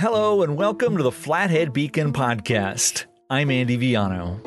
Hello, and welcome to the Flathead Beacon Podcast. I'm Andy Viano.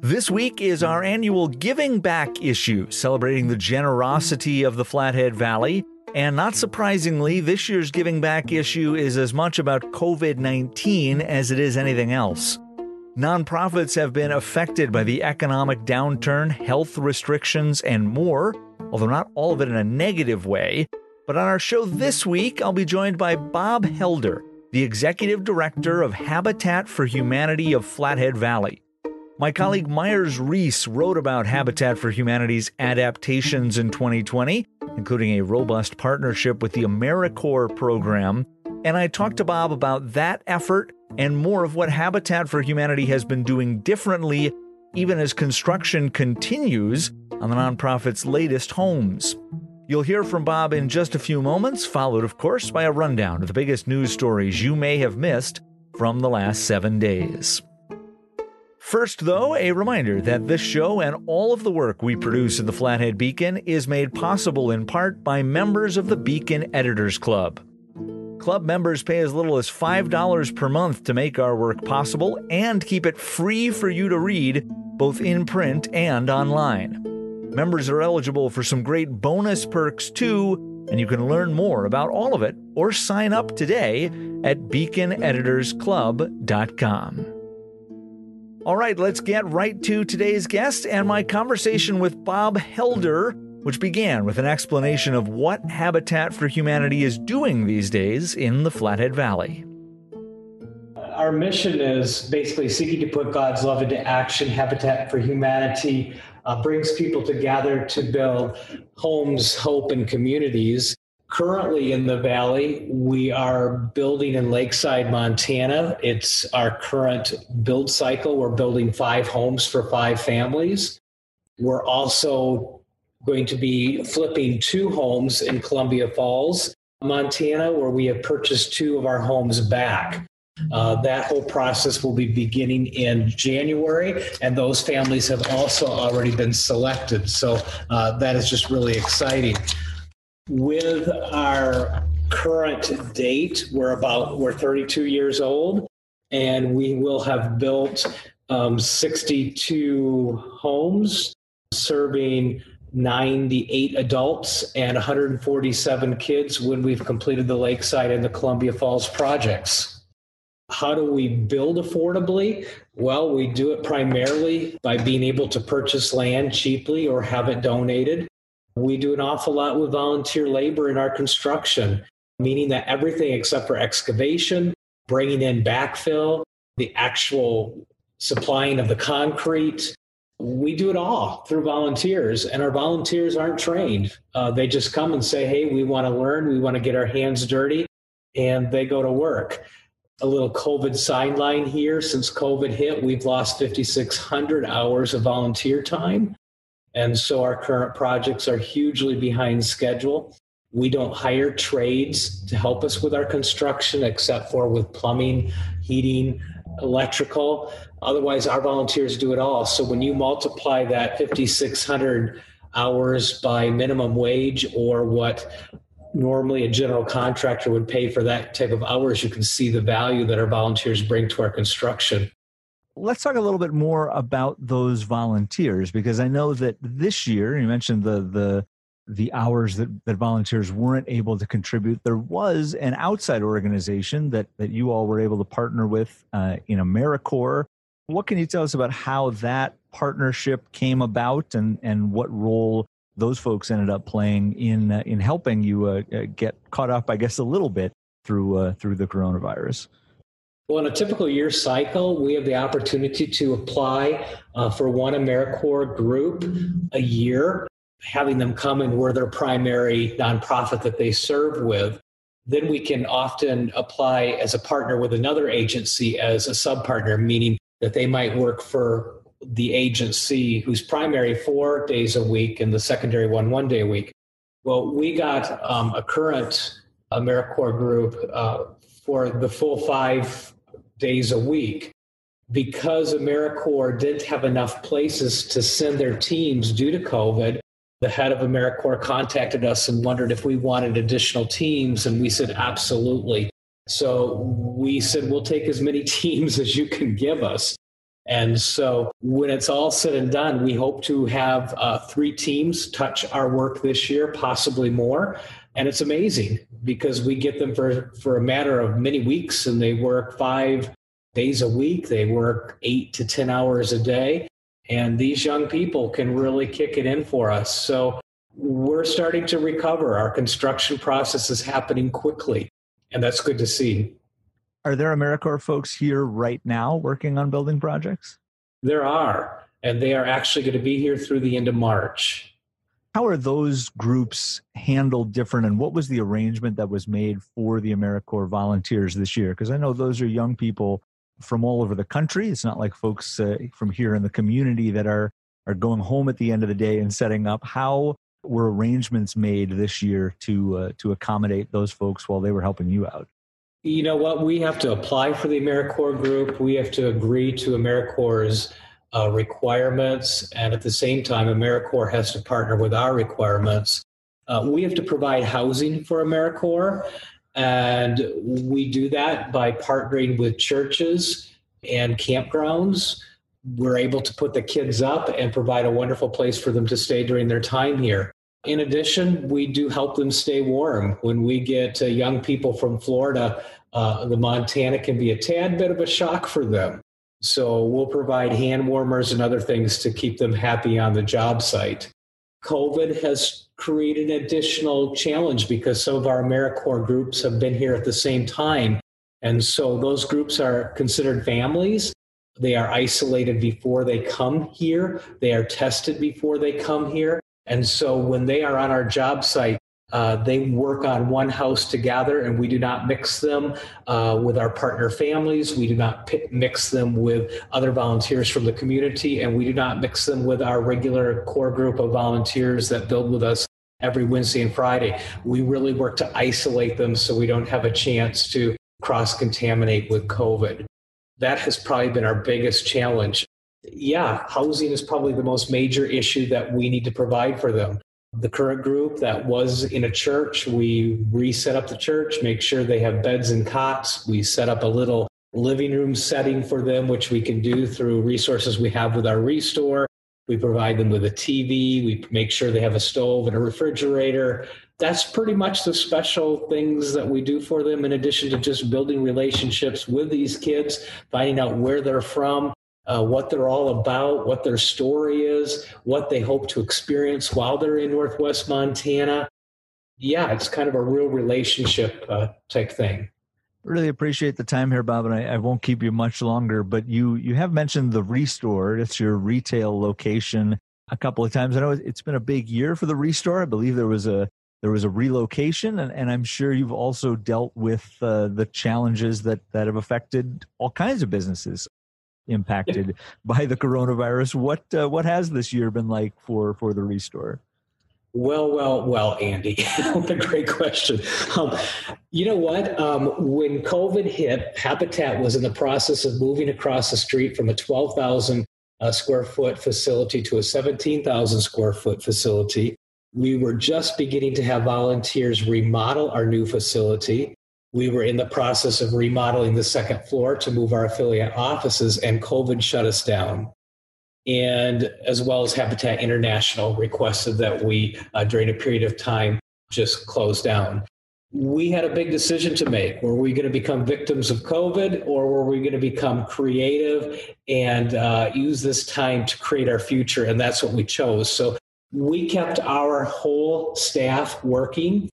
This week is our annual Giving Back issue, celebrating the generosity of the Flathead Valley. And not surprisingly, this year's Giving Back issue is as much about COVID 19 as it is anything else. Nonprofits have been affected by the economic downturn, health restrictions, and more, although not all of it in a negative way. But on our show this week, I'll be joined by Bob Helder the executive director of Habitat for Humanity of Flathead Valley. My colleague Myers Reece wrote about Habitat for Humanity's adaptations in 2020, including a robust partnership with the AmeriCorps program. And I talked to Bob about that effort and more of what Habitat for Humanity has been doing differently, even as construction continues on the nonprofit's latest homes. You'll hear from Bob in just a few moments, followed, of course, by a rundown of the biggest news stories you may have missed from the last seven days. First, though, a reminder that this show and all of the work we produce in the Flathead Beacon is made possible in part by members of the Beacon Editors Club. Club members pay as little as $5 per month to make our work possible and keep it free for you to read, both in print and online. Members are eligible for some great bonus perks too, and you can learn more about all of it or sign up today at beaconeditorsclub.com. All right, let's get right to today's guest and my conversation with Bob Helder, which began with an explanation of what Habitat for Humanity is doing these days in the Flathead Valley. Our mission is basically seeking to put God's love into action. Habitat for Humanity uh, brings people together to build homes, hope, and communities. Currently in the valley, we are building in Lakeside, Montana. It's our current build cycle. We're building five homes for five families. We're also going to be flipping two homes in Columbia Falls, Montana, where we have purchased two of our homes back. Uh, that whole process will be beginning in January, and those families have also already been selected. So uh, that is just really exciting. With our current date, we're about we're 32 years old, and we will have built um, 62 homes serving 98 adults and 147 kids when we've completed the Lakeside and the Columbia Falls projects. How do we build affordably? Well, we do it primarily by being able to purchase land cheaply or have it donated. We do an awful lot with volunteer labor in our construction, meaning that everything except for excavation, bringing in backfill, the actual supplying of the concrete, we do it all through volunteers, and our volunteers aren't trained. Uh, they just come and say, Hey, we want to learn, we want to get our hands dirty, and they go to work a little COVID sideline here. Since COVID hit, we've lost 5,600 hours of volunteer time. And so our current projects are hugely behind schedule. We don't hire trades to help us with our construction except for with plumbing, heating, electrical. Otherwise, our volunteers do it all. So when you multiply that 5,600 hours by minimum wage or what normally a general contractor would pay for that type of hours, you can see the value that our volunteers bring to our construction. Let's talk a little bit more about those volunteers because I know that this year you mentioned the the the hours that, that volunteers weren't able to contribute. There was an outside organization that that you all were able to partner with uh, in AmeriCorps. What can you tell us about how that partnership came about and and what role those folks ended up playing in uh, in helping you uh, uh, get caught up, I guess, a little bit through uh, through the coronavirus. Well, in a typical year cycle, we have the opportunity to apply uh, for one AmeriCorps group a year, having them come and we're their primary nonprofit that they serve with. Then we can often apply as a partner with another agency as a sub partner, meaning that they might work for the agency who's primary four days a week and the secondary one one day a week. Well, we got um, a current AmeriCorps group uh, for the full five days a week because AmeriCorps didn't have enough places to send their teams due to COVID. The head of AmeriCorps contacted us and wondered if we wanted additional teams, and we said absolutely. So we said, we'll take as many teams as you can give us. And so when it's all said and done, we hope to have uh, three teams touch our work this year, possibly more. And it's amazing because we get them for, for a matter of many weeks and they work five days a week. They work eight to 10 hours a day. And these young people can really kick it in for us. So we're starting to recover. Our construction process is happening quickly, and that's good to see. Are there AmeriCorps folks here right now working on building projects? There are, and they are actually going to be here through the end of March. How are those groups handled different, and what was the arrangement that was made for the AmeriCorps volunteers this year? Because I know those are young people from all over the country. It's not like folks uh, from here in the community that are are going home at the end of the day and setting up. How were arrangements made this year to uh, to accommodate those folks while they were helping you out? You know what? We have to apply for the AmeriCorps group. We have to agree to AmeriCorps' uh, requirements, and at the same time, AmeriCorps has to partner with our requirements. Uh, we have to provide housing for AmeriCorps, and we do that by partnering with churches and campgrounds we're able to put the kids up and provide a wonderful place for them to stay during their time here. In addition, we do help them stay warm. When we get uh, young people from Florida, uh, the Montana can be a tad bit of a shock for them. So we'll provide hand warmers and other things to keep them happy on the job site. COVID has created an additional challenge because some of our AmeriCorps groups have been here at the same time. And so those groups are considered families they are isolated before they come here. They are tested before they come here. And so when they are on our job site, uh, they work on one house together, and we do not mix them uh, with our partner families. We do not mix them with other volunteers from the community, and we do not mix them with our regular core group of volunteers that build with us every Wednesday and Friday. We really work to isolate them so we don't have a chance to cross contaminate with COVID that has probably been our biggest challenge. Yeah, housing is probably the most major issue that we need to provide for them. The current group that was in a church, we reset up the church, make sure they have beds and cots. We set up a little living room setting for them, which we can do through resources we have with our restore. We provide them with a TV. We make sure they have a stove and a refrigerator that's pretty much the special things that we do for them in addition to just building relationships with these kids finding out where they're from uh, what they're all about what their story is what they hope to experience while they're in northwest montana. Yeah it's kind of a real relationship uh, type thing. Really appreciate the time here bob and I, I, won't keep you much longer but you you have mentioned the restore. It's your retail location a couple of times. I know it's been a big year for the restore. I believe there was a there was a relocation, and, and I'm sure you've also dealt with uh, the challenges that, that have affected all kinds of businesses impacted by the coronavirus. What uh, what has this year been like for for the Restore? Well, well, well, Andy, what a great question. Um, you know what? Um, when COVID hit, Habitat was in the process of moving across the street from a 12,000 uh, square foot facility to a 17,000 square foot facility. We were just beginning to have volunteers remodel our new facility. We were in the process of remodeling the second floor to move our affiliate offices, and COVID shut us down. And as well as Habitat International requested that we, uh, during a period of time, just close down. We had a big decision to make. Were we going to become victims of COVID or were we going to become creative and uh, use this time to create our future? And that's what we chose. So we kept our whole staff working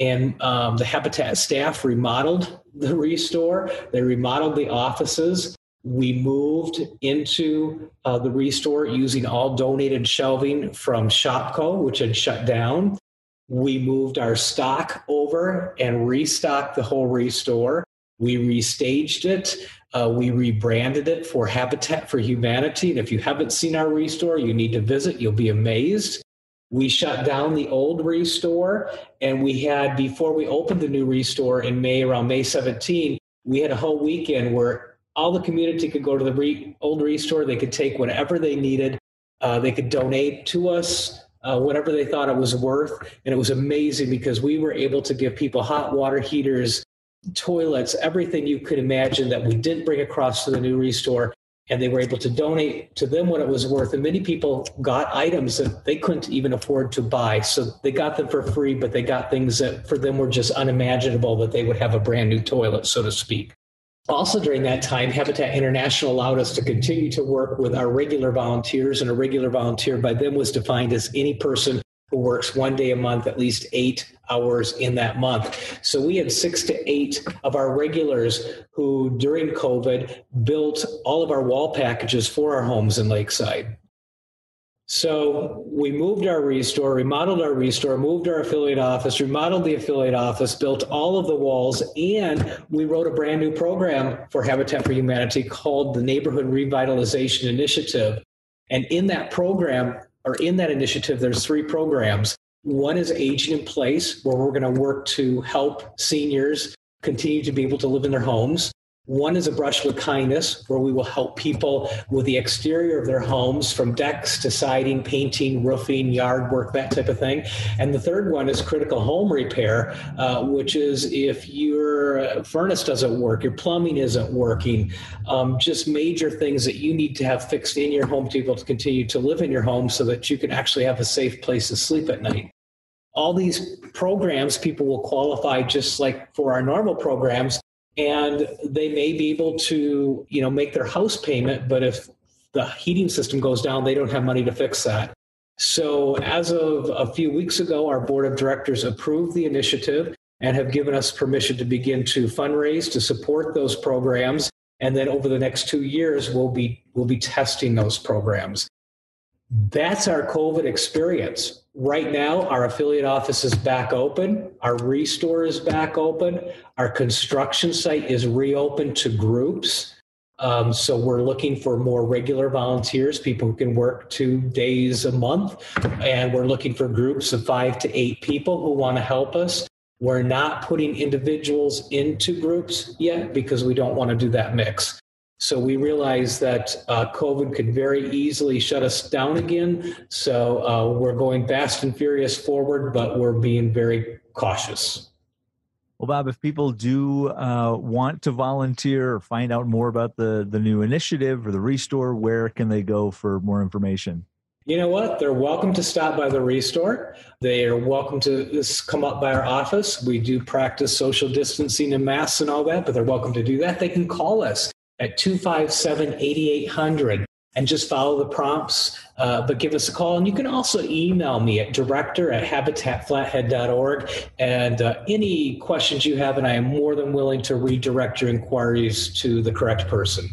and um, the habitat staff remodeled the restore they remodeled the offices we moved into uh, the restore using all donated shelving from Shopko which had shut down we moved our stock over and restocked the whole restore we restaged it uh, we rebranded it for Habitat for Humanity. And if you haven't seen our restore, you need to visit. You'll be amazed. We shut down the old restore, and we had, before we opened the new restore in May, around May 17, we had a whole weekend where all the community could go to the re- old restore. They could take whatever they needed. Uh, they could donate to us uh, whatever they thought it was worth. And it was amazing because we were able to give people hot water heaters toilets, everything you could imagine that we didn't bring across to the new restore. And they were able to donate to them what it was worth. And many people got items that they couldn't even afford to buy. So they got them for free, but they got things that for them were just unimaginable that they would have a brand new toilet, so to speak. Also, during that time, Habitat International allowed us to continue to work with our regular volunteers, and a regular volunteer by them was defined as any person who works one day a month, at least eight hours in that month. So we had six to eight of our regulars who, during COVID, built all of our wall packages for our homes in Lakeside. So we moved our restore, remodeled our restore, moved our affiliate office, remodeled the affiliate office, built all of the walls, and we wrote a brand new program for Habitat for Humanity called the Neighborhood Revitalization Initiative. And in that program, or in that initiative, there's three programs. One is aging in place, where we're going to work to help seniors continue to be able to live in their homes. One is a brush with kindness, where we will help people with the exterior of their homes from decks to siding, painting, roofing, yard work, that type of thing. And the third one is critical home repair, uh, which is if your furnace doesn't work, your plumbing isn't working, um, just major things that you need to have fixed in your home to be able to continue to live in your home so that you can actually have a safe place to sleep at night all these programs people will qualify just like for our normal programs and they may be able to you know make their house payment but if the heating system goes down they don't have money to fix that. So as of a few weeks ago our board of directors approved the initiative and have given us permission to begin to fundraise to support those programs. And then over the next two years we'll be we'll be testing those programs. That's our covid experience Right now, our affiliate office is back open. Our restore is back open. Our construction site is reopened to groups. Um, so we're looking for more regular volunteers, people who can work two days a month. And we're looking for groups of five to eight people who want to help us. We're not putting individuals into groups yet because we don't want to do that mix. So we realize that uh, COVID could very easily shut us down again. So uh, we're going fast and furious forward, but we're being very cautious. Well, Bob, if people do uh, want to volunteer or find out more about the, the new initiative or the restore, where can they go for more information? You know what? They're welcome to stop by the restore. They are welcome to come up by our office. We do practice social distancing and masks and all that, but they're welcome to do that. They can call us at 257 8800 and just follow the prompts, uh, but give us a call. And you can also email me at director at habitatflathead.org. And uh, any questions you have, and I am more than willing to redirect your inquiries to the correct person.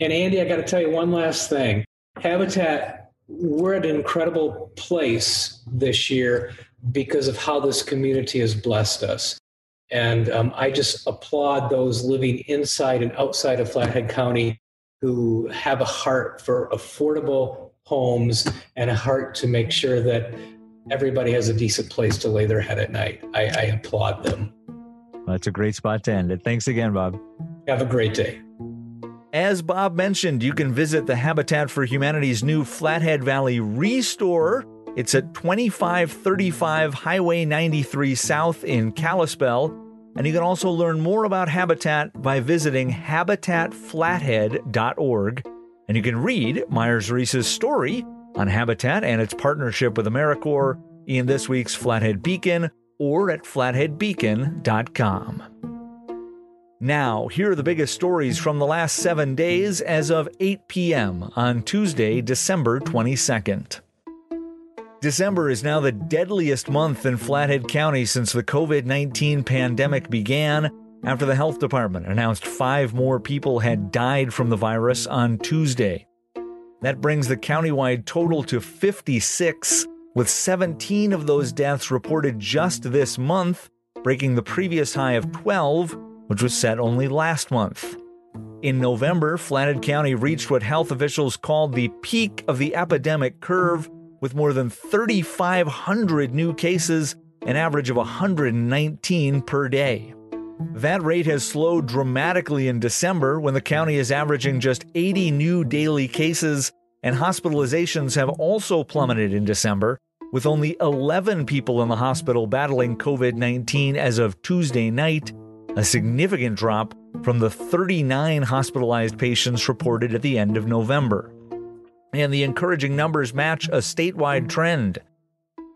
And Andy, I got to tell you one last thing Habitat, we're at an incredible place this year because of how this community has blessed us. And um, I just applaud those living inside and outside of Flathead County who have a heart for affordable homes and a heart to make sure that everybody has a decent place to lay their head at night. I, I applaud them. that's a great spot to end it. Thanks again, Bob. Have a great day. As Bob mentioned, you can visit the Habitat for Humanity's new Flathead Valley Restore. It's at 2535 Highway 93 South in Kalispell. And you can also learn more about Habitat by visiting habitatflathead.org. And you can read Myers Reece's story on Habitat and its partnership with AmeriCorps in this week's Flathead Beacon or at flatheadbeacon.com. Now, here are the biggest stories from the last seven days as of 8 p.m. on Tuesday, December 22nd. December is now the deadliest month in Flathead County since the COVID 19 pandemic began after the health department announced five more people had died from the virus on Tuesday. That brings the countywide total to 56, with 17 of those deaths reported just this month, breaking the previous high of 12, which was set only last month. In November, Flathead County reached what health officials called the peak of the epidemic curve with more than 3,500 new cases, an average of 119 per day. That rate has slowed dramatically in December when the county is averaging just 80 new daily cases, and hospitalizations have also plummeted in December, with only 11 people in the hospital battling COVID 19 as of Tuesday night, a significant drop from the 39 hospitalized patients reported at the end of November. And the encouraging numbers match a statewide trend.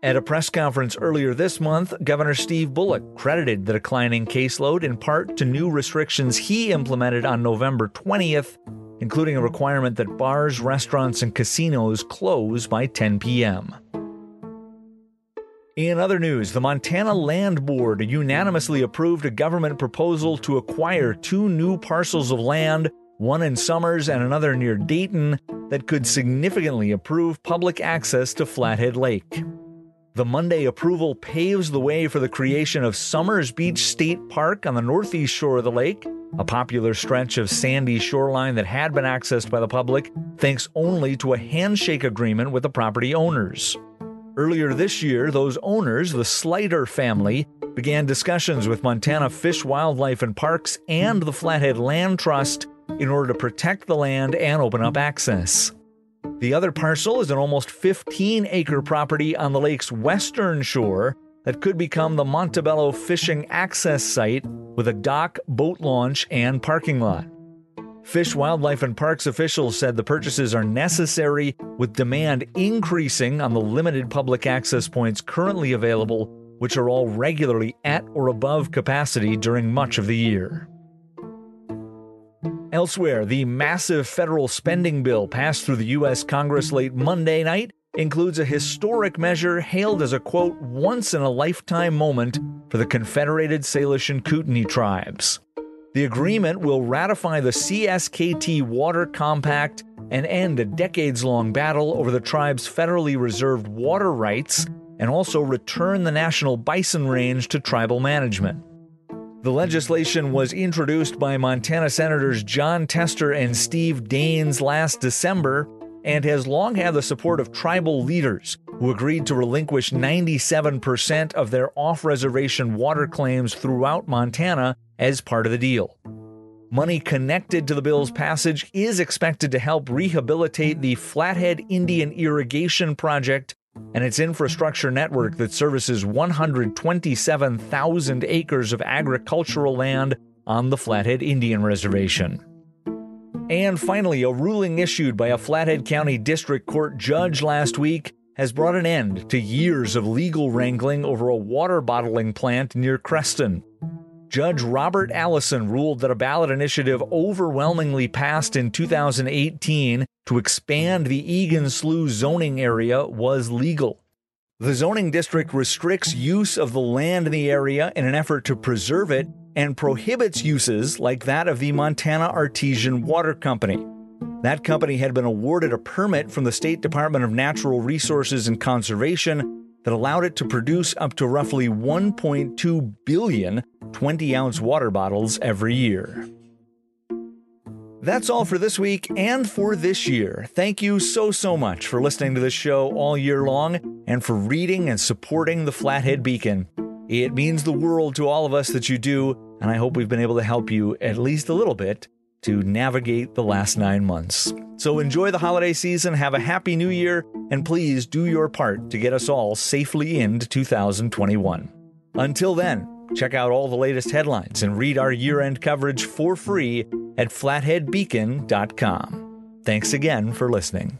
At a press conference earlier this month, Governor Steve Bullock credited the declining caseload in part to new restrictions he implemented on November 20th, including a requirement that bars, restaurants, and casinos close by 10 p.m. In other news, the Montana Land Board unanimously approved a government proposal to acquire two new parcels of land, one in Somers and another near Dayton, that could significantly improve public access to Flathead Lake. The Monday approval paves the way for the creation of Somers Beach State Park on the northeast shore of the lake, a popular stretch of sandy shoreline that had been accessed by the public thanks only to a handshake agreement with the property owners. Earlier this year, those owners, the Slider family, began discussions with Montana Fish, Wildlife, and Parks and the Flathead Land Trust in order to protect the land and open up access. The other parcel is an almost 15 acre property on the lake's western shore that could become the Montebello fishing access site with a dock, boat launch, and parking lot. Fish, Wildlife, and Parks officials said the purchases are necessary with demand increasing on the limited public access points currently available, which are all regularly at or above capacity during much of the year. Elsewhere, the massive federal spending bill passed through the U.S. Congress late Monday night includes a historic measure hailed as a quote, once in a lifetime moment for the Confederated Salish and Kootenai tribes. The agreement will ratify the CSKT Water Compact and end a decades long battle over the tribe's federally reserved water rights and also return the National Bison Range to tribal management. The legislation was introduced by Montana Senators Jon Tester and Steve Daines last December and has long had the support of tribal leaders who agreed to relinquish 97% of their off reservation water claims throughout Montana as part of the deal. Money connected to the bill's passage is expected to help rehabilitate the Flathead Indian Irrigation Project and its infrastructure network that services 127,000 acres of agricultural land on the Flathead Indian Reservation. And finally, a ruling issued by a Flathead County District Court judge last week has brought an end to years of legal wrangling over a water bottling plant near Creston. Judge Robert Allison ruled that a ballot initiative overwhelmingly passed in 2018 to expand the Egan Slough zoning area was legal. The zoning district restricts use of the land in the area in an effort to preserve it and prohibits uses like that of the Montana Artesian Water Company. That company had been awarded a permit from the State Department of Natural Resources and Conservation that allowed it to produce up to roughly 1.2 billion 20 ounce water bottles every year. That's all for this week and for this year. Thank you so, so much for listening to this show all year long and for reading and supporting the Flathead Beacon. It means the world to all of us that you do, and I hope we've been able to help you at least a little bit to navigate the last nine months. So enjoy the holiday season, have a happy new year, and please do your part to get us all safely into 2021. Until then, check out all the latest headlines and read our year end coverage for free at flatheadbeacon.com. Thanks again for listening.